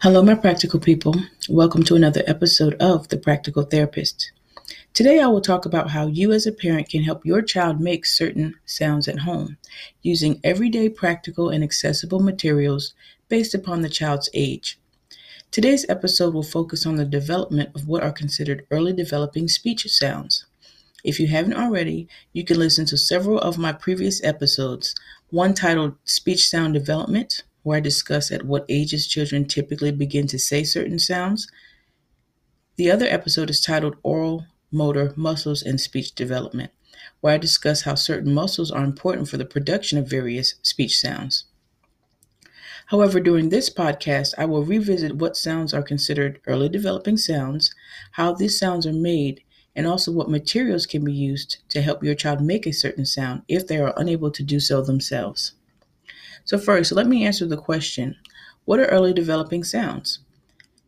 Hello, my practical people. Welcome to another episode of The Practical Therapist. Today, I will talk about how you, as a parent, can help your child make certain sounds at home using everyday practical and accessible materials based upon the child's age. Today's episode will focus on the development of what are considered early developing speech sounds. If you haven't already, you can listen to several of my previous episodes, one titled Speech Sound Development, where I discuss at what ages children typically begin to say certain sounds. The other episode is titled Oral, Motor, Muscles, and Speech Development, where I discuss how certain muscles are important for the production of various speech sounds. However, during this podcast, I will revisit what sounds are considered early developing sounds, how these sounds are made, and also what materials can be used to help your child make a certain sound if they are unable to do so themselves. So, first, let me answer the question What are early developing sounds?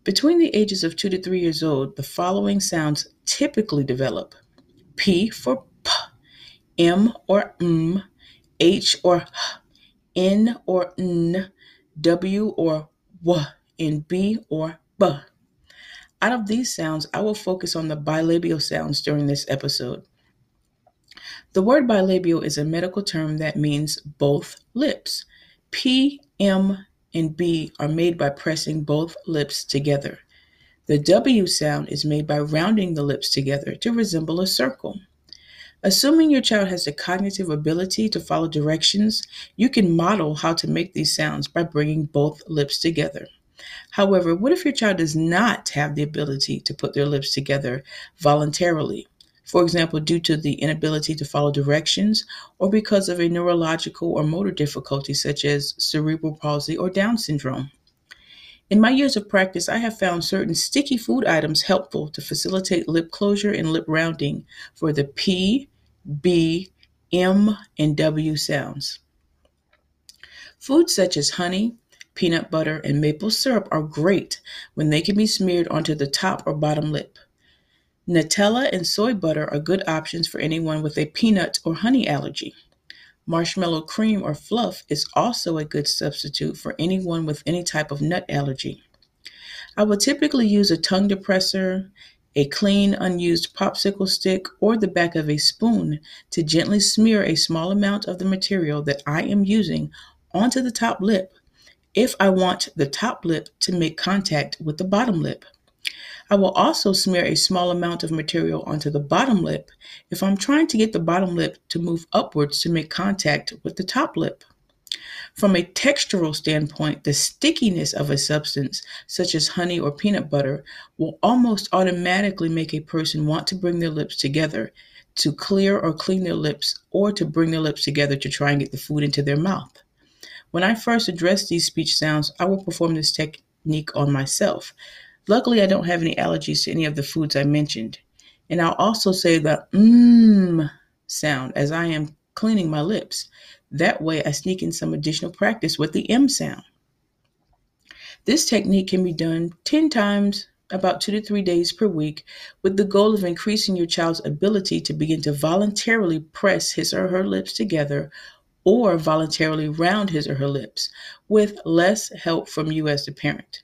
Between the ages of 2 to 3 years old, the following sounds typically develop P for P, M or M, H or H, N or N, W or W, and B or B. Out of these sounds, I will focus on the bilabial sounds during this episode. The word bilabial is a medical term that means both lips. P, M, and B are made by pressing both lips together. The W sound is made by rounding the lips together to resemble a circle. Assuming your child has the cognitive ability to follow directions, you can model how to make these sounds by bringing both lips together. However, what if your child does not have the ability to put their lips together voluntarily? For example, due to the inability to follow directions or because of a neurological or motor difficulty such as cerebral palsy or Down syndrome. In my years of practice, I have found certain sticky food items helpful to facilitate lip closure and lip rounding for the P, B, M, and W sounds. Foods such as honey, peanut butter, and maple syrup are great when they can be smeared onto the top or bottom lip. Nutella and soy butter are good options for anyone with a peanut or honey allergy. Marshmallow cream or fluff is also a good substitute for anyone with any type of nut allergy. I will typically use a tongue depressor, a clean, unused popsicle stick, or the back of a spoon to gently smear a small amount of the material that I am using onto the top lip if I want the top lip to make contact with the bottom lip. I will also smear a small amount of material onto the bottom lip if I'm trying to get the bottom lip to move upwards to make contact with the top lip. From a textural standpoint, the stickiness of a substance, such as honey or peanut butter, will almost automatically make a person want to bring their lips together to clear or clean their lips or to bring their lips together to try and get the food into their mouth. When I first address these speech sounds, I will perform this technique on myself. Luckily, I don't have any allergies to any of the foods I mentioned. And I'll also say the mmm sound as I am cleaning my lips. That way, I sneak in some additional practice with the M sound. This technique can be done 10 times, about two to three days per week, with the goal of increasing your child's ability to begin to voluntarily press his or her lips together or voluntarily round his or her lips with less help from you as the parent.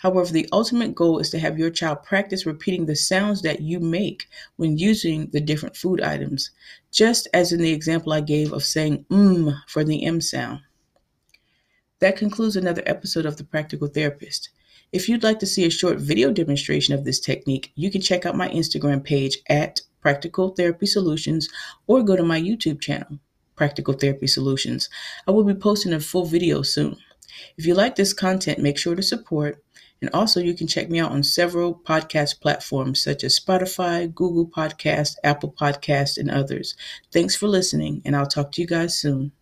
However, the ultimate goal is to have your child practice repeating the sounds that you make when using the different food items, just as in the example I gave of saying mmm for the M sound. That concludes another episode of The Practical Therapist. If you'd like to see a short video demonstration of this technique, you can check out my Instagram page at Practical Therapy Solutions or go to my YouTube channel, Practical Therapy Solutions. I will be posting a full video soon. If you like this content, make sure to support and also, you can check me out on several podcast platforms such as Spotify, Google Podcast, Apple Podcast, and others. Thanks for listening, and I'll talk to you guys soon.